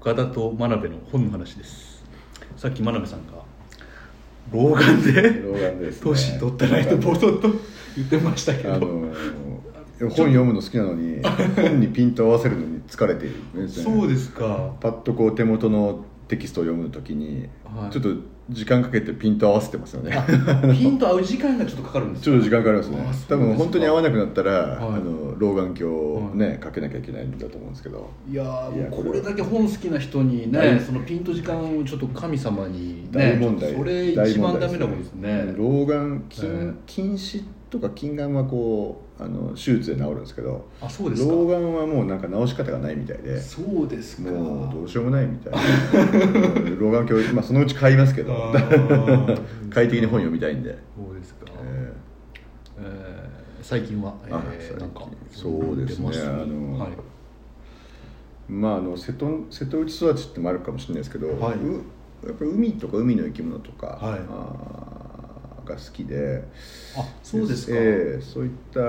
岡田と真鍋の本の話です。さっき真鍋さんが老眼で老眼です、ね、年取ったないとボソッと言ってましたけど、あの本読むの好きなのに本にピント合わせるのに疲れている、ね、そうですか。パッとこう手元のテキストを読むときに、はい。ちょっと時間かけてピント合わせてますよね。ピンと合う時間がちょっとかかるんです ちょっと時間かかりますね。多分本当に合わなくなったら、はい。あの老眼鏡をね、かけなきゃいけないんだと思うんですけど。いやこれ。だけ本好きな人にね大そのピンと時間をちょっと神様にね大問題、それ大一番ダメなことですね。老眼近,、ええ。近視とか近眼はこうあの手術で治るんですけどあそうですか。老眼はもうなんか治し方がないみたいでそうですか。もうどうしようもないみたいなうん老眼鏡、まあ、そのうち買いますけど。快適に本読みたいんで、そうですか、ええー最近は、えあー、最近なんかそうですね。あのはい、えまああの瀬戸瀬戸内育ちってもあるかもしれないですけど、はい。うやっぱ海とか海の生き物とか、はい。あーが好きで。あそうですか、ええそういった、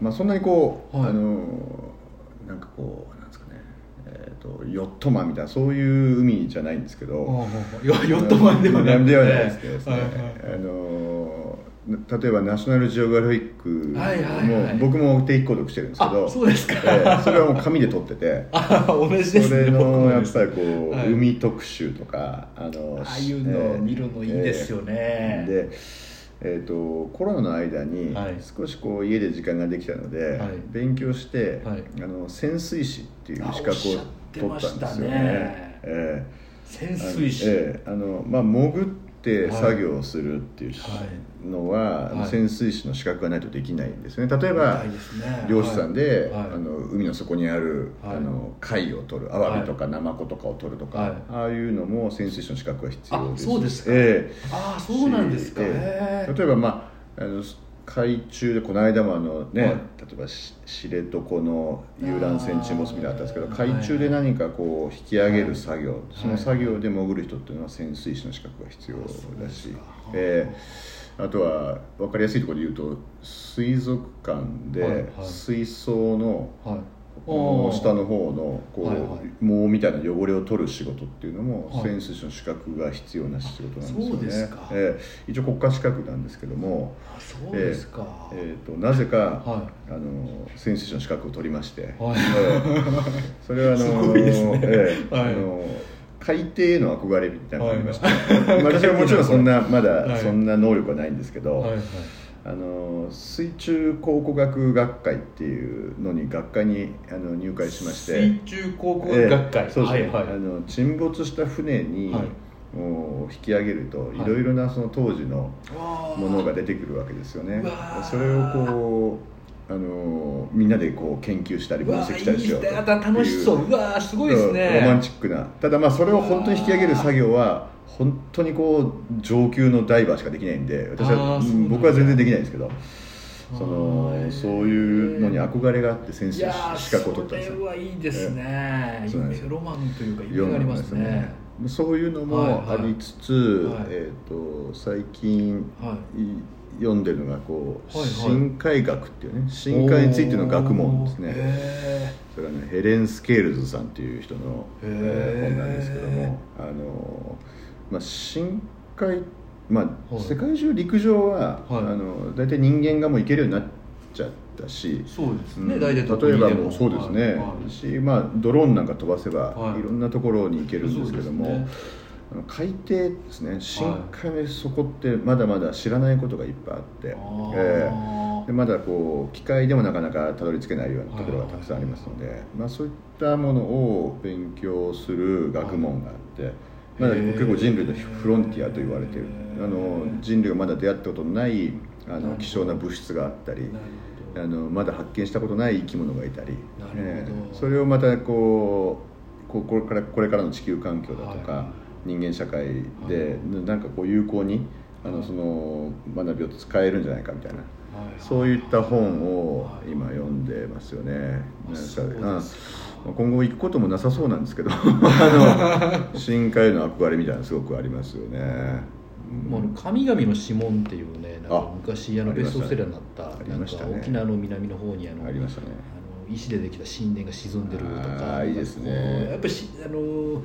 まあ、そんなにこう、はい。あのなんかこうなんですかね、えー、とヨットマンみたいなそういう海じゃないんですけど、ヨットマンではなくてではないですけどですね、はいはい。あの例えばナショナルジオグラフィックも、はいはいはい僕も定期購読してるんですけど。あそうですか。ええそれはもう紙で撮ってて。あ同じですそねれのやっぱりこう、はい海特集とかあのああいうのを見るのいいですよね、ええ。でえー、とコロナの間にはい。少しこう家で時間ができたので、はい。勉強して、はい。あの潜水士っていう資格を取ったたんですよね。ね。え潜え水士、あのええあのまあ、潜って作業をするっていうはいのは、はい。潜水士の資格がないとできないんですね。例えみばね。漁師さんで、はい。あの海の底にある、はい。あの貝を取るアワビとかナマコとかを取るとか、はい。ああいうのも潜水士の資格が必要あですそうですか。ええああそうなんですか、ええ。え例えばまああの海中でこの間もあのね、はい。例えばし知床の遊覧船沈没みたいなのあったんですけど海中で何かこう引き上げる作業、はい。その作業で潜る人っていうのは潜水士の資格が必要だしそうですか、ええあとは分かりやすいところで言うと水族館ではいはい。水槽のはい下の方のこう、はいはい。毛みたいな汚れを取る仕事っていうのも、はい。潜水士の資格が必要な仕事なんですよね。そうですか。ええ。一応国家資格なんですけども、あそうですか、えー、となぜか、はあの潜水士の資格を取りまして、はい。ええ。それはあのえあの海底への憧れみたいなのがありまして、はい。まあ私はもちろんそんなまはい。だそんな能力はないんですけど、はいはいあの水中考古学学会っていうのに学会にあの入会しまして。水中考古学会、ええそうですね、はいはい。あの沈没した船に、はい。もう引き上げるとい。いろいろなその当時のものが出てくるわけですよね。それをこうあのみんなでこう研究したり分析したりしようとね。楽しそう。うわあすごいですね。ロマンチックな。ただまあそれを本当に引き上げる作業は本当にこう上級のダイバーしかできないんで私あは僕は全然できないんですけどそあのー。そういうのに憧れがあって潜水いやー士資格を取ったんですよ。それはいいですね、えそうなんですよ。ロマンというか夢がありますね。そういうのもありつつ、はい。えー、と最近、はい。読んでるのがこう、はいはい。深海学っていうね深海についての学問ですね。へそれはねヘレン・スケールズさんっていう人の、本なんですけどもあの、まあ、深海、まあはい。世界中陸上は、はい。あの大体人間がもう行けるようになっちゃったしーそうですね、うん。大体例えばもうそうですね、はいはい。しまあ、ドローンなんか飛ばせば、はい。い、ろんなところに行けるんですけども、ね。海底ですね。深海の底ってまだまだ知らないことがいっぱいあって、あー。ええ。でまだこう機械でもなかなかたどり着けないようなところがたくさんありますので、まあ、そういったものを勉強する学問があって、まだ結構人類のフロンティアと言われている。あの人類がまだ出会ったことのないあの希少な物質があったりあのまだ発見したことない生き物がいたり、ええ。それをまたこうこうこれからこれからの地球環境だとか、はい。人間社会で、はなんかこう有効にあはい。のその学びを使えるんじゃないかみたいな。はいそういった本をはい今読んでますよね。あなん。か今後行くこともなさそうなんですけど。あの深海への憧れみたいなのすごくありますよね。うん。もう神々の指紋っていうねなんかあ昔あのベストセラーになったありなんかましたね。沖縄の南の方にあのありましたね。石でできた神殿が沈んでるとかいいですね。やっぱりしあの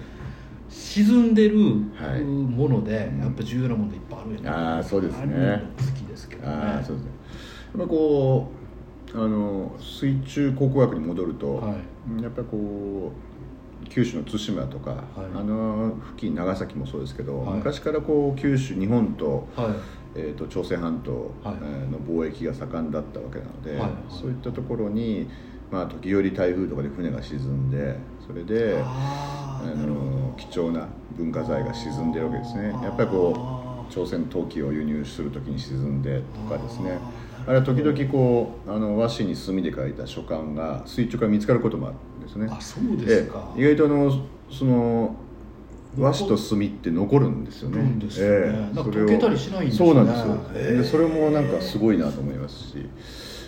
沈んでるはい。もので、うん。やっぱ重要なものいっぱいあるよね。あーそうですね。好きですけどね。ああそうですねやっぱこうあの水中考古学に戻ると、はい。やっぱりこう九州の対馬とか、あの付近長崎もそうですけど、はい。昔からこう九州日本と,、はい。えー、と朝鮮半島、の貿易が盛んだったわけなので、はい。はい。そういったところに、まあ、時折台風とかで船が沈んでそれであの貴重な文化財が沈んでるわけですね。やっぱりこう朝鮮陶器を輸入する時に沈んでとかですねあれは時々こうあの和紙に墨で書いた書簡が水中から見つかることもあるんですね。あそうですか、ええ。意外とあのその和紙と墨って残るんですよね。ね。なんかそれを溶けたりしないんですね。そうなんですよ、ええ。でそれもなんかすごいなと思いますし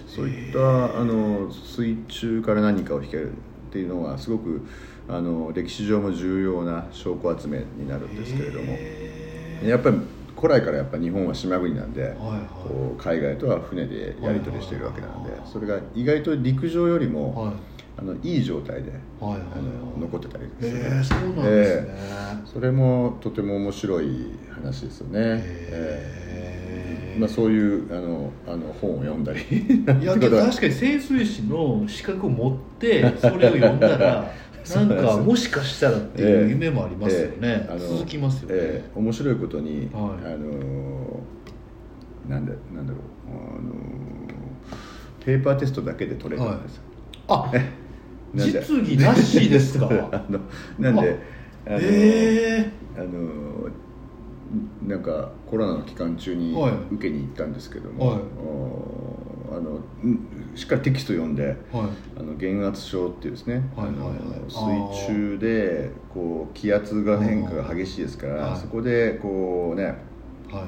そういったあの水中から何かを引けるっていうのはすごくあの歴史上も重要な証拠集めになるんですけれども。へやっぱり古来からやっぱ日本は島国なんで、はいはい。こう海外とは船でやり取りしているわけなので、はいはい。それが意外と陸上よりも、はい。あのいい状態で、はいはい。あの残ってたりですへね。えそうなんですね、それもとても面白い話ですよね、えへえまあ、そういうあのあの本を読んだり。いや確かに潜水士の資格を持ってそれを読んだら なんかもしかしたらっていう夢もありますよね、ええあの続きますよね、ええ面白いことに、はい。あのなんだなんだろうあのペーパーテストだけで取れるんです。よ、あなんで？実技なしですか？あのなんであの、えあのなんかコロナの期間中にはい。受けに行ったんですけども、はいあのうんしっかりテキスト読んではい。あの減圧症っていうですね、はいはいはい。あの水中でこう気圧が変化が激しいですから、はい。そこでこうねはい。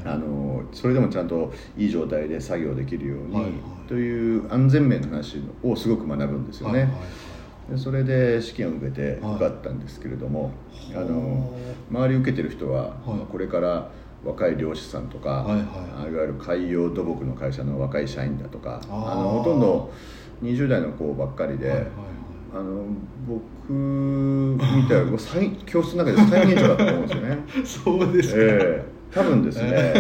あのそれでもちゃんといい状態で作業できるように、はいはい。という安全面の話をすごく学ぶんですよね、はいはいでそれで試験を受けてはい受かったんですけれども、あはの周り受けてる人は、はい。これから若い漁師さんとか、はいはい。あいわゆる海洋土木の会社の若い社員だとかあのほとんど20代の子ばっかりで、はいはいあの僕みたいな教室の中で最年長だと思うんですよね。そうですか、ええ多分ですね、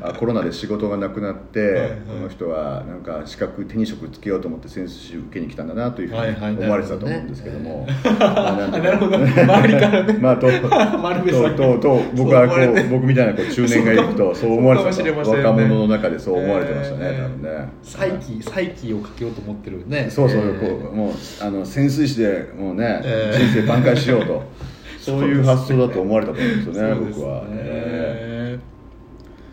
あコロナで仕事がなくなって、はいはい。この人はなんか資格手に職つけようと思って潜水士受けに来たんだなというふうに思われてたと思うんですけども、なるほど周りからね。まあと ととと僕はこそう僕みたいなこう中年がいると そう思われてたね若者の中でそう思われてましたね、ええ。多分ね。再起再起をかけようと思ってるね。そうそう、えーこうもうあの潜水士でもうね、ええ。人生挽回しようと。そういう発想だと思われたと思うんですよねそうです僕は、えねえ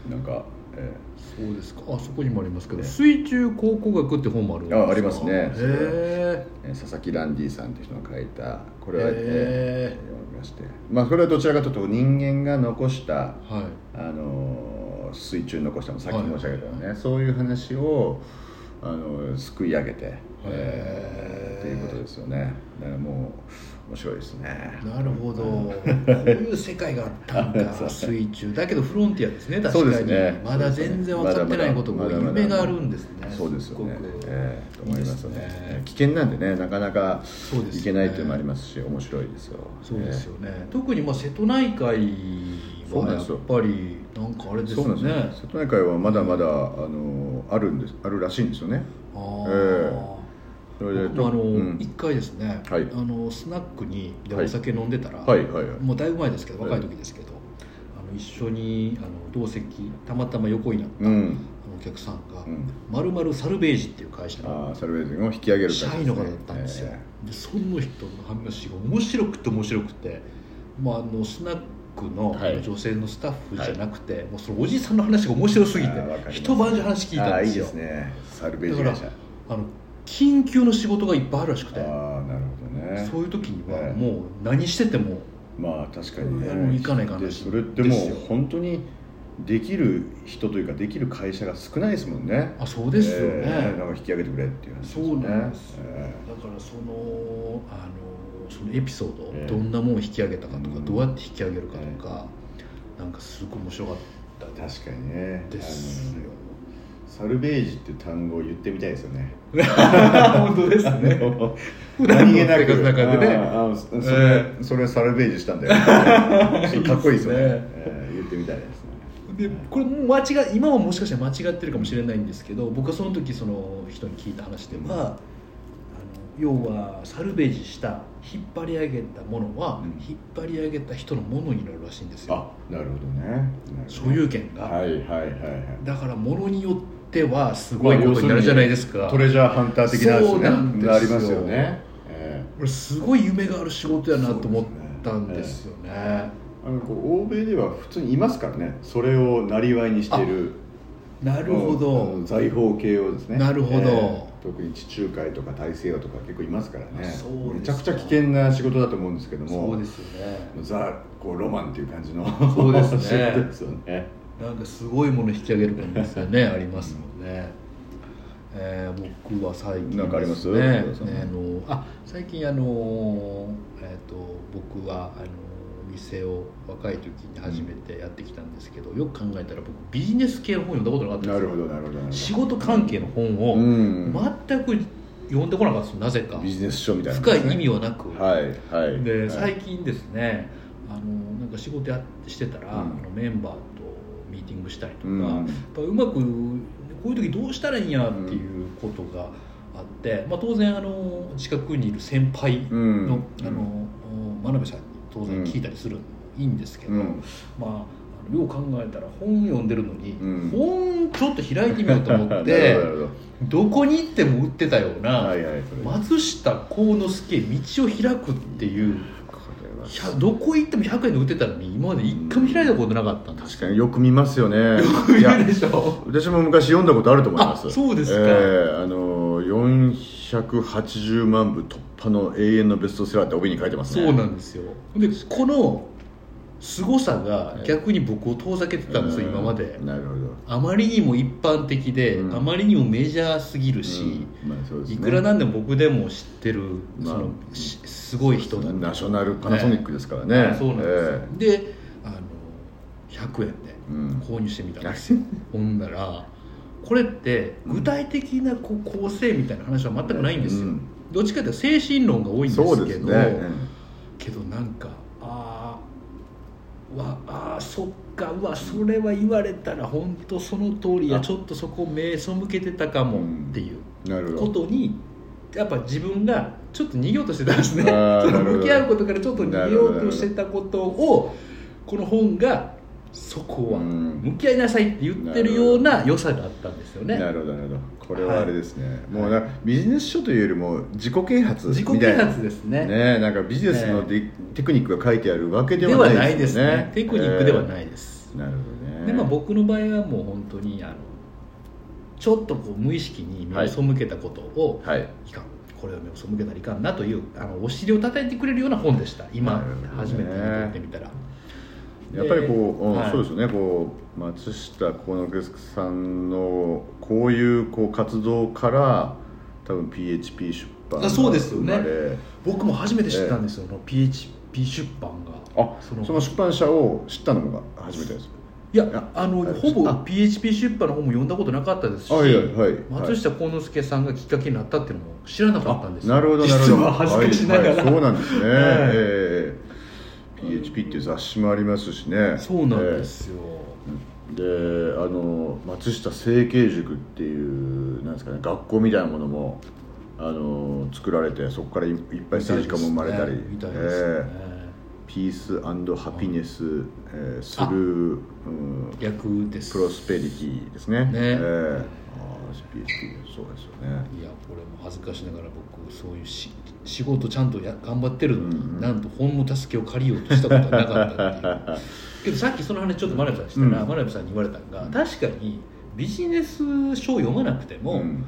なんか、えそうですか。あそこにもありますけど、ね。水中考古学って本もあるんですか？あありますね。へええ佐々木ランディさんっていう人が書いたこれは、へえええ読みまして。まあこれはどちらかというと人間が残したはい。あの水中に残したのさっき申し上げたよね、そういう話をあのすくい上げて、えーっていうことですよね。だからもう面白いですね。なるほど。こういう世界があったんだ そう。水中。だけどフロンティアですね確かそうにですね。まだ全然分かってないことも夢があるんですね。そうですよね。ええと思いますね。危険なんでねなかなかいけないっていうのもありますし面白いですよ。そうですよね、特にまあ瀬戸内海はやっぱりなんかあれですね。瀬戸内海はまだまだあのあるんですあるらしいんですよね。えそれで僕もあのうん。一回ですね、はい。あのスナックにではい。お酒飲んでたら、はいはいはい。もうだいぶ前ですけどはい若い時ですけど、あの一緒にあの同席たまたま横になった、うん。あのお客さんがうん。まるまるサルベージっていう会社のサルベージンを引き上げる社員の方だったんですよ、えでその人の話が面白くて面白くて、まあ、あのスナックのはい。女性のスタッフじゃなくて、もうそのおじさんの話が面白すぎて一晩中話聞いたんですよ。ですね。サルベージ会社。あの緊急の仕事がいっぱいあるらしくて。ああなるほどね。そういう時にはええ。もう何しててもまあ確かにね。行かないかんで話それってもう本当にできる人というかできる会社が少ないですもんね。あそうですよね、ええなんか引き上げてくれっていう話ですそうなんです。よ、え。だからそのあのそのエピソード、ええ。どんなもん引き上げたかとか、うん。どうやって引き上げるかとか、なんかすごく面白かったえ確かにね。ですよあサルベージっていう単語を言ってみたいですよね。本当ですね。何気なくの中でね。ああそ それ、えそれサルベージしたんだよ かっこいいですよね。ね。えー言ってみたいですね。でこれ間違い今はもしかしたら間違ってるかもしれないんですけど僕はその時その人に聞いた話では、あの要はサルベージした引っ張り上げたものは、うん。引っ張り上げた人のものになるらしいんですよ。あなるほどね。所有権が、はいはいはいはい。だからものによってはすごいことになるじゃないですか、トレジャーハンター的なやつそうねなんですよ。ありますよね、えこれすごい夢がある仕事やなと思ったんですよね。えあのこう欧米では普通にいますからね。それをなりわいにしてる。なるほあどの財宝系をですね。なるほど。特に地中海とか大西洋とか結構いますからね。めちゃくちゃ危険な仕事だと思うんですけども。そうですよね。ザこうロマンっていう感じのそうですね。仕事ですよねなんかすごいもの引き上げる感じですよねありますもんね、えー僕は最近なんかあります？ねねあのあ最近あの、えー、と僕はあの店を若い時に初めてやってきたんですけど、よく考えたら僕ビジネス系の本読んだことなかったんですよ。なるほどなるほどなるほど。仕事関係の本をうん。全く読んでこなかったんですよなぜか。ビジネス書みたいな、深い意味はなく、はいはい。ではい。最近ですねあのなんか仕事やしてたら、うん。あのメンバーとミーティングしたりとか、うん。やっぱうまくこういう時どうしたらいいんやっていうことがあって、まあ、当然あの近くにいる先輩の,、うん。あの真鍋さんに当然聞いたりするいいんですけど、うん。まあよう考えたら本読んでるのに、うん。本ちょっと開いてみようと思って ほどこに行っても売ってたような、はいはい松下幸之助道を開くっていうこれはひゃどこ行っても100円で売ってたのに今まで一回も開いたことなかった。んです確かによく見ますよね。いいやるでしょ。私も昔読んだことあると思います。あそうですか。ええあの480万部突破の永遠のベストセラーって帯に書いてますね。そうなんですよ。でこの凄さが逆に僕を遠ざけてたんですよ、今まで。なるほど。あまりにも一般的で、うん。あまりにもメジャーすぎるし、うん。まあね。いくらなんでも僕でも知ってる、まあそのしすごい人だナショナルパナソニックですからね。はいそうなんですよ、であの100円でうん。購入してみたんですよ、ほんならこれって具体的なこう構成みたいな話は全くないんですよ、うん。どっちかというと精神論が多いんですすけどね。けどなんかわあーそっかうわそれは言われたら本当その通りやあ。ちょっとそこ目背けてたかもっていうことにやっぱ自分がちょっと逃げようとしてたんですね。その向き合うことからちょっと逃げようとしてたことをこの本がそこはうん。向き合いなさいって言ってるような良さがあったんですよね。なるほどなるほど。これはあれですね、もうなビジネス書というよりも自己啓発みたいな。自己啓発ですね。ねなんかビジネスので、テクニックが書いてあるわけでではないいですね。ねテクニックではないです、えーなるほどね。でまあ、僕の場合はもう本当にあのちょっとこう無意識に目を背けたことを、はい。い、かん。これは目を背けたらいかんなというあのお尻を叩いてくれるような本でした。今、初めて読んでみたらやっぱりこう、うんはい。そうですよね。こう松下幸之助さんのこういうこう活動から多分 PHP 出版があそうですよね。僕も初めて知ったんですよ、その PHP 出版が。あそのその出版社を知ったのが初めてですいやああのはいほぼあ PHP 出版の本も読んだことなかったですし、はいはいはい。松下幸之助さんがきっかけになったっていうのも知らなかったんですよ。なるほどなるほど。恥ずかしながら、はいはいそうなんですね、はい。ええ PHP っていう雑誌もありますしね。そうなんですよ、ええ。であの松下成形塾っていうなんですかね学校みたいなものもあの作られてそこからいいっぱい政治家も生まれたりみたいですね、ええピースハピネス、えー、スルー、うん、逆です。プロスペリティですね。ね。ええああ PHP そうですよね。いやこれも恥ずかしながら僕そういうし仕事ちゃんとや頑張ってるのに、うんうん。なんと本の助けを借りようとしたことはなかったっていう。けどさっきその話ちょっと真鍋さんにしたら、うん。真鍋さんに言われたのが確かにビジネス書を読まなくても、うん。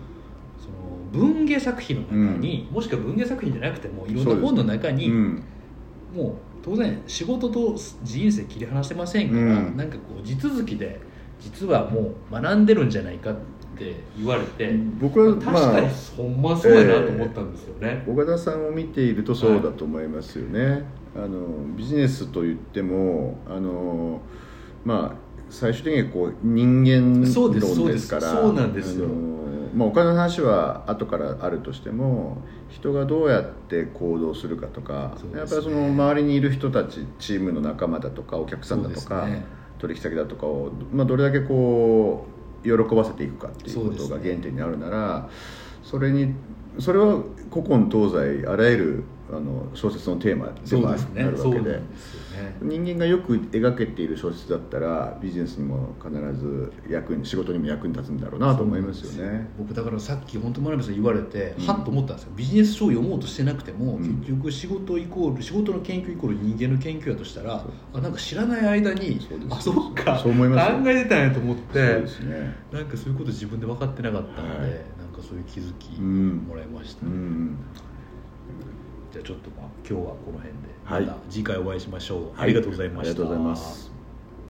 その文芸作品の中に、もしくは文芸作品じゃなくてもいろんな本の中に、うん。もう当然仕事と人生切り離してませんから、うん。なんかこう地続きで実はもう学んでるんじゃないかって言われて、僕は確かにほんまそうやなと思ったんですよね、岡田さんを見ているとそうだと思いますよね、あのビジネスといってもあのまあ最終的にはこう人間論ですから。そうなんですよ。まあ、お金の話は後からあるとしても人がどうやって行動するかとか、ね。やっぱりその周りにいる人たちチームの仲間だとかお客さんだとか、取引先だとかを、まあ、どれだけこう喜ばせていくかっていうことが原点にあるならそれにそれは古今東西あらゆるあの小説のテーマでもあるわけで。そうなんですよね。人間がよく描けている小説だったらビジネスにも必ず役に仕事にも役に立つんだろうなと思いますよね。僕だからさっき本当真鍋さん言われて、うん。はっと思ったんですよ。ビジネス書を読もうとしてなくても、うん。結局仕事イコール仕事の研究イコール人間の研究やとしたらそう。あなんか知らない間にあそっかそう思いますよ考えてたんやと思っそうてですね。なんかそういうこと自分で分かってなかったので、はい。なんかそういう気づきうん。もらいました、うん。じゃあちょっとまあ今日はこの辺で。はい。また次回お会いしましょう、はい。ありがとうございました。ありがとうございます。